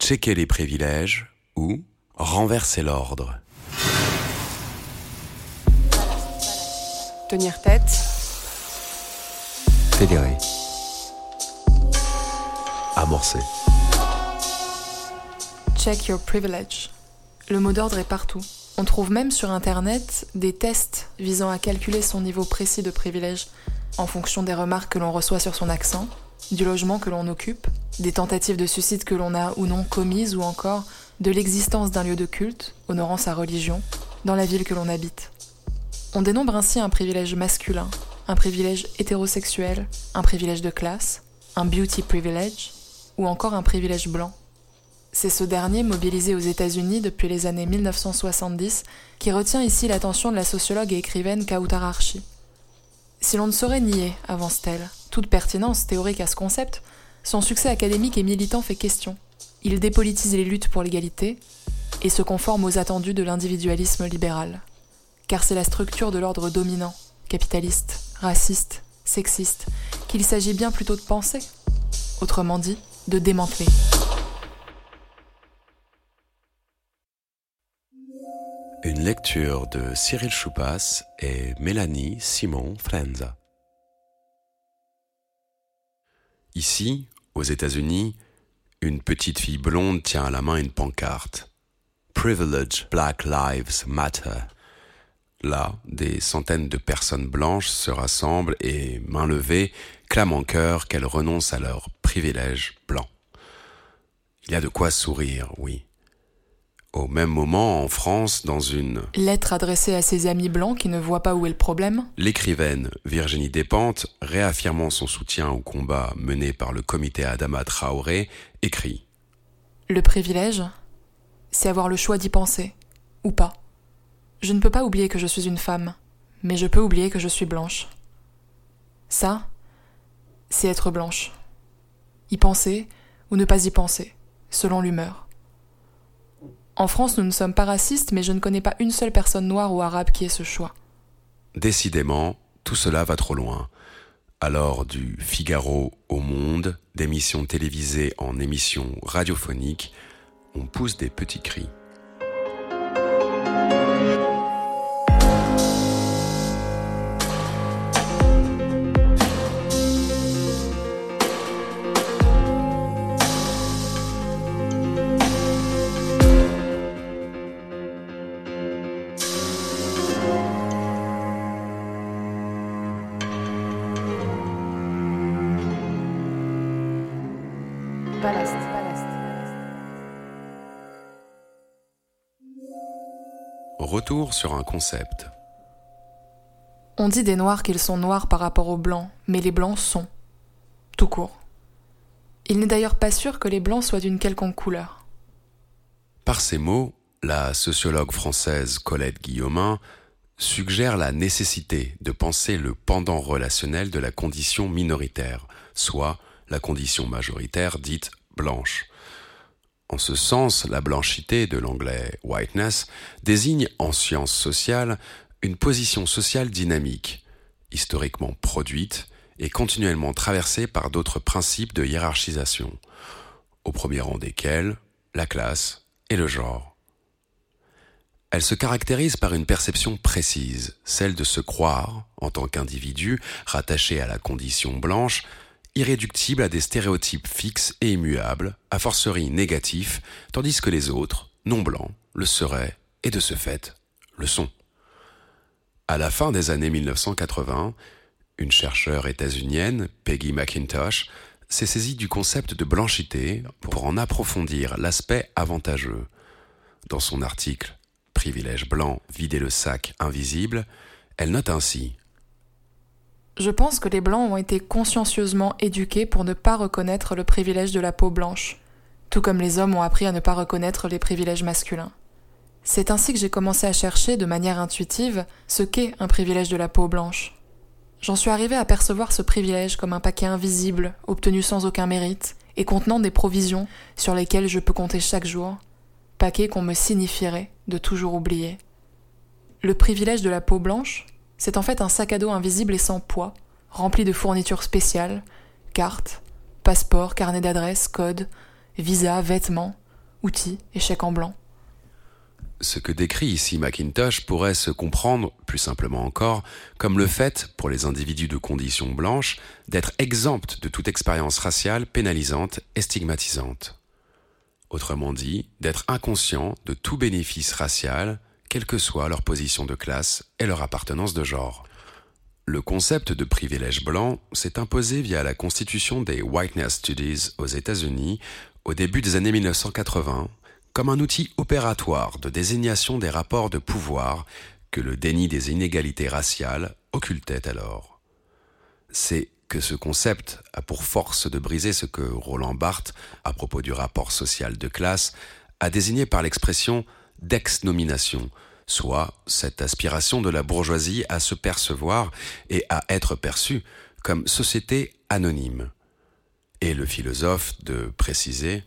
checker les privilèges ou renverser l'ordre. Tenir tête. Fédérer. Amorcer. Check your privilege. Le mot d'ordre est partout. On trouve même sur Internet des tests visant à calculer son niveau précis de privilège en fonction des remarques que l'on reçoit sur son accent, du logement que l'on occupe, des tentatives de suicide que l'on a ou non commises ou encore de l'existence d'un lieu de culte honorant sa religion dans la ville que l'on habite. On dénombre ainsi un privilège masculin, un privilège hétérosexuel, un privilège de classe, un beauty privilege ou encore un privilège blanc. C'est ce dernier, mobilisé aux États-Unis depuis les années 1970, qui retient ici l'attention de la sociologue et écrivaine Kautar Archi. Si l'on ne saurait nier, avance-t-elle, toute pertinence théorique à ce concept, son succès académique et militant fait question. Il dépolitise les luttes pour l'égalité et se conforme aux attendus de l'individualisme libéral. Car c'est la structure de l'ordre dominant, capitaliste, raciste, sexiste, qu'il s'agit bien plutôt de penser. Autrement dit, de démanteler. Une lecture de Cyril Choupas et Mélanie Simon Frenza. Ici, aux États-Unis, une petite fille blonde tient à la main une pancarte. Privilege Black Lives Matter. Là, des centaines de personnes blanches se rassemblent et, main levée, clament en chœur qu'elles renoncent à leur privilège blanc. Il y a de quoi sourire, oui. Au même moment, en France, dans une lettre adressée à ses amis blancs qui ne voient pas où est le problème, l'écrivaine Virginie Despentes, réaffirmant son soutien au combat mené par le comité Adama Traoré, écrit Le privilège, c'est avoir le choix d'y penser, ou pas. Je ne peux pas oublier que je suis une femme, mais je peux oublier que je suis blanche. Ça, c'est être blanche. Y penser ou ne pas y penser, selon l'humeur. En France, nous ne sommes pas racistes, mais je ne connais pas une seule personne noire ou arabe qui ait ce choix. Décidément, tout cela va trop loin. Alors du Figaro au Monde, d'émissions télévisées en émissions radiophoniques, on pousse des petits cris. Retour sur un concept. On dit des noirs qu'ils sont noirs par rapport aux blancs, mais les blancs sont. Tout court. Il n'est d'ailleurs pas sûr que les blancs soient d'une quelconque couleur. Par ces mots, la sociologue française Colette Guillaumin suggère la nécessité de penser le pendant relationnel de la condition minoritaire, soit la condition majoritaire dite blanche. En ce sens, la blanchité de l'anglais whiteness désigne en sciences sociales une position sociale dynamique, historiquement produite et continuellement traversée par d'autres principes de hiérarchisation, au premier rang desquels la classe et le genre. Elle se caractérise par une perception précise, celle de se croire, en tant qu'individu rattaché à la condition blanche, irréductible à des stéréotypes fixes et immuables, a fortiori négatifs, tandis que les autres, non blancs, le seraient, et de ce fait, le sont. À la fin des années 1980, une chercheure états-unienne, Peggy McIntosh, s'est saisie du concept de blanchité pour en approfondir l'aspect avantageux. Dans son article Privilège blanc, vider le sac invisible, elle note ainsi je pense que les Blancs ont été consciencieusement éduqués pour ne pas reconnaître le privilège de la peau blanche, tout comme les hommes ont appris à ne pas reconnaître les privilèges masculins. C'est ainsi que j'ai commencé à chercher de manière intuitive ce qu'est un privilège de la peau blanche. J'en suis arrivé à percevoir ce privilège comme un paquet invisible, obtenu sans aucun mérite, et contenant des provisions sur lesquelles je peux compter chaque jour, paquet qu'on me signifierait de toujours oublier. Le privilège de la peau blanche, c'est en fait un sac à dos invisible et sans poids, rempli de fournitures spéciales, cartes, passeports, carnets d'adresses, codes, visas, vêtements, outils et chèques en blanc. Ce que décrit ici Macintosh pourrait se comprendre, plus simplement encore, comme le fait, pour les individus de condition blanche, d'être exempts de toute expérience raciale pénalisante et stigmatisante. Autrement dit, d'être inconscients de tout bénéfice racial, quelle que soit leur position de classe et leur appartenance de genre. Le concept de privilège blanc s'est imposé via la constitution des Whiteness Studies aux États-Unis au début des années 1980 comme un outil opératoire de désignation des rapports de pouvoir que le déni des inégalités raciales occultait alors. C'est que ce concept a pour force de briser ce que Roland Barthes, à propos du rapport social de classe, a désigné par l'expression d'ex-nomination, soit cette aspiration de la bourgeoisie à se percevoir et à être perçue comme société anonyme. Et le philosophe de préciser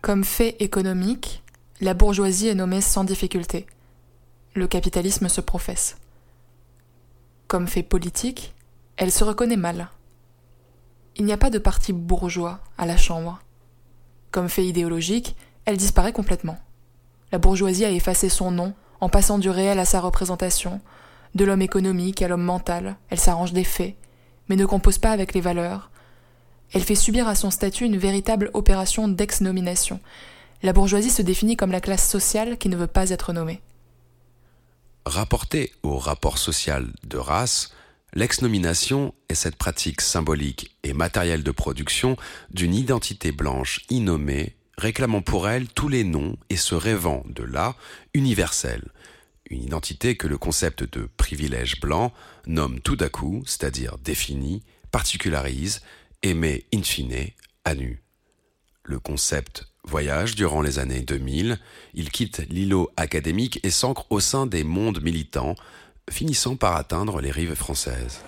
comme fait économique, la bourgeoisie est nommée sans difficulté. Le capitalisme se professe. Comme fait politique, elle se reconnaît mal. Il n'y a pas de parti bourgeois à la Chambre. Comme fait idéologique, elle disparaît complètement. La bourgeoisie a effacé son nom en passant du réel à sa représentation, de l'homme économique à l'homme mental, elle s'arrange des faits, mais ne compose pas avec les valeurs, elle fait subir à son statut une véritable opération d'ex-nomination. La bourgeoisie se définit comme la classe sociale qui ne veut pas être nommée. Rapportée au rapport social de race, l'ex-nomination est cette pratique symbolique et matérielle de production d'une identité blanche innommée, réclamant pour elle tous les noms et se rêvant de là universelle. Une identité que le concept de privilège blanc nomme tout à coup, c'est-à-dire définit, particularise et met in fine à nu. Le concept voyage durant les années 2000, il quitte l'îlot académique et s'ancre au sein des mondes militants, finissant par atteindre les rives françaises.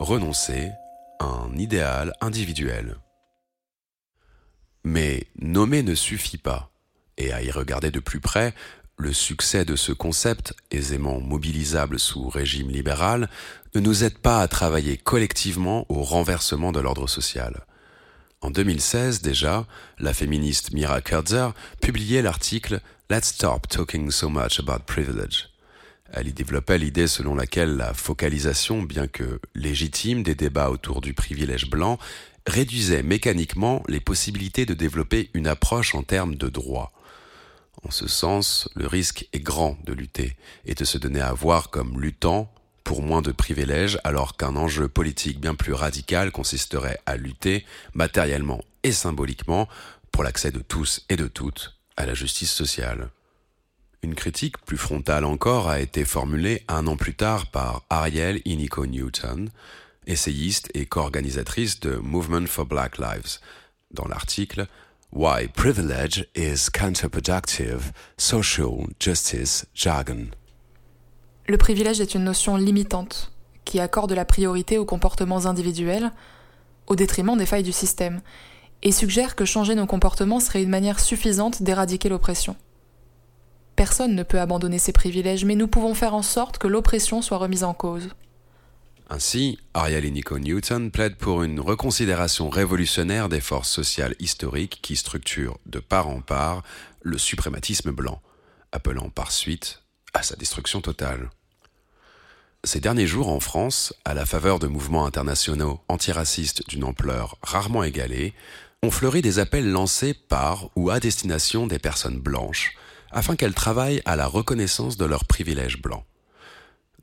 Renoncer à un idéal individuel. Mais nommer ne suffit pas, et à y regarder de plus près, le succès de ce concept, aisément mobilisable sous régime libéral, ne nous aide pas à travailler collectivement au renversement de l'ordre social. En 2016 déjà, la féministe Mira Kurzer publiait l'article Let's Stop Talking So Much About Privilege elle y développait l'idée selon laquelle la focalisation, bien que légitime, des débats autour du privilège blanc réduisait mécaniquement les possibilités de développer une approche en termes de droit. En ce sens, le risque est grand de lutter et de se donner à voir comme luttant pour moins de privilèges alors qu'un enjeu politique bien plus radical consisterait à lutter matériellement et symboliquement pour l'accès de tous et de toutes à la justice sociale. Une critique plus frontale encore a été formulée un an plus tard par Ariel Inico Newton, essayiste et co-organisatrice de Movement for Black Lives, dans l'article Why Privilege is Counterproductive Social Justice Jargon. Le privilège est une notion limitante qui accorde la priorité aux comportements individuels au détriment des failles du système et suggère que changer nos comportements serait une manière suffisante d'éradiquer l'oppression. Personne ne peut abandonner ses privilèges, mais nous pouvons faire en sorte que l'oppression soit remise en cause. Ainsi, Ariel et Nico Newton plaident pour une reconsidération révolutionnaire des forces sociales historiques qui structurent de part en part le suprématisme blanc, appelant par suite à sa destruction totale. Ces derniers jours en France, à la faveur de mouvements internationaux antiracistes d'une ampleur rarement égalée, ont fleuri des appels lancés par ou à destination des personnes blanches afin qu'elles travaillent à la reconnaissance de leurs privilèges blancs.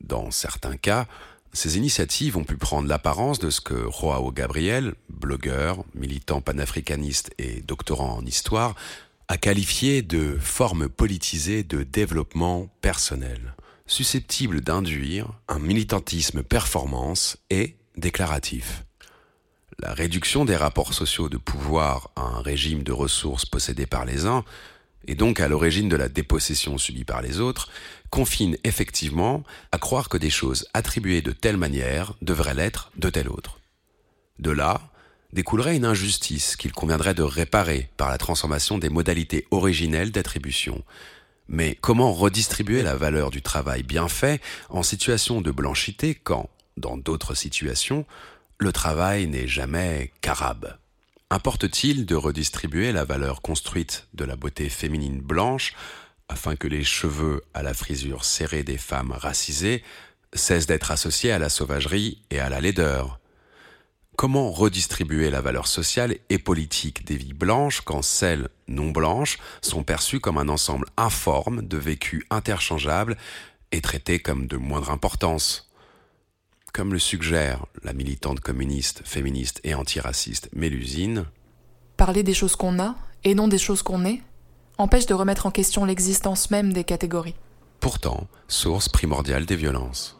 Dans certains cas, ces initiatives ont pu prendre l'apparence de ce que Joao Gabriel, blogueur, militant panafricaniste et doctorant en histoire, a qualifié de forme politisée de développement personnel, susceptible d'induire un militantisme performance et déclaratif. La réduction des rapports sociaux de pouvoir à un régime de ressources possédé par les uns et donc à l'origine de la dépossession subie par les autres, confine effectivement à croire que des choses attribuées de telle manière devraient l'être de telle autre. De là découlerait une injustice qu'il conviendrait de réparer par la transformation des modalités originelles d'attribution. Mais comment redistribuer la valeur du travail bien fait en situation de blanchité quand, dans d'autres situations, le travail n'est jamais qu'arabe? Importe-t-il de redistribuer la valeur construite de la beauté féminine blanche afin que les cheveux à la frisure serrée des femmes racisées cessent d'être associés à la sauvagerie et à la laideur? Comment redistribuer la valeur sociale et politique des vies blanches quand celles non blanches sont perçues comme un ensemble informe de vécus interchangeables et traités comme de moindre importance? Comme le suggère la militante communiste, féministe et antiraciste Mélusine, Parler des choses qu'on a et non des choses qu'on est empêche de remettre en question l'existence même des catégories. Pourtant, source primordiale des violences.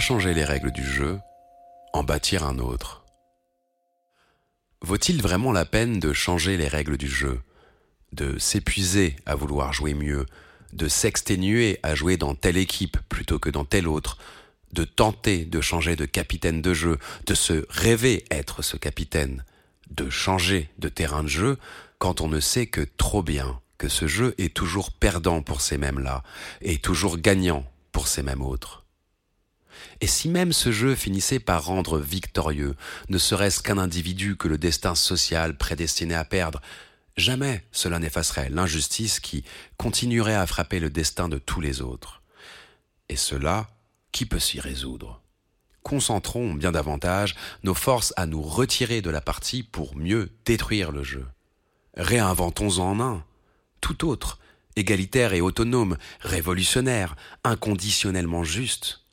Changer les règles du jeu, en bâtir un autre. Vaut-il vraiment la peine de changer les règles du jeu, de s'épuiser à vouloir jouer mieux, de s'exténuer à jouer dans telle équipe plutôt que dans telle autre, de tenter de changer de capitaine de jeu, de se rêver être ce capitaine, de changer de terrain de jeu quand on ne sait que trop bien que ce jeu est toujours perdant pour ces mêmes-là et toujours gagnant pour ces mêmes autres? Et si même ce jeu finissait par rendre victorieux, ne serait-ce qu'un individu que le destin social prédestiné à perdre, jamais cela n'effacerait l'injustice qui continuerait à frapper le destin de tous les autres. Et cela, qui peut s'y résoudre? Concentrons bien davantage nos forces à nous retirer de la partie pour mieux détruire le jeu. Réinventons-en un, tout autre, égalitaire et autonome, révolutionnaire, inconditionnellement juste.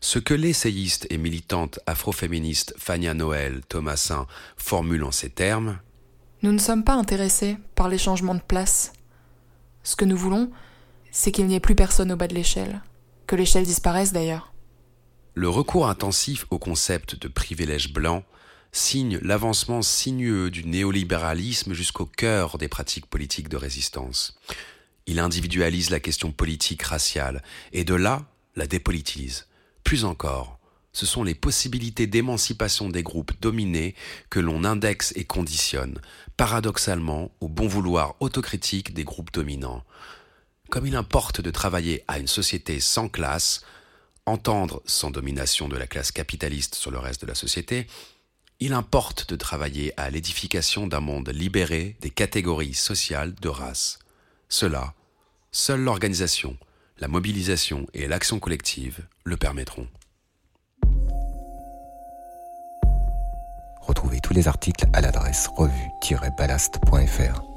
Ce que l'essayiste et militante afroféministe Fania Noël Thomasin formule en ces termes Nous ne sommes pas intéressés par les changements de place. Ce que nous voulons, c'est qu'il n'y ait plus personne au bas de l'échelle, que l'échelle disparaisse d'ailleurs. Le recours intensif au concept de privilège blanc signe l'avancement sinueux du néolibéralisme jusqu'au cœur des pratiques politiques de résistance. Il individualise la question politique raciale et de là la dépolitise. Plus encore, ce sont les possibilités d'émancipation des groupes dominés que l'on indexe et conditionne, paradoxalement au bon vouloir autocritique des groupes dominants. Comme il importe de travailler à une société sans classe, entendre sans domination de la classe capitaliste sur le reste de la société, il importe de travailler à l'édification d'un monde libéré des catégories sociales de race. Cela, seule l'organisation, la mobilisation et l'action collective le permettront. Retrouvez tous les articles à l'adresse revue-ballast.fr.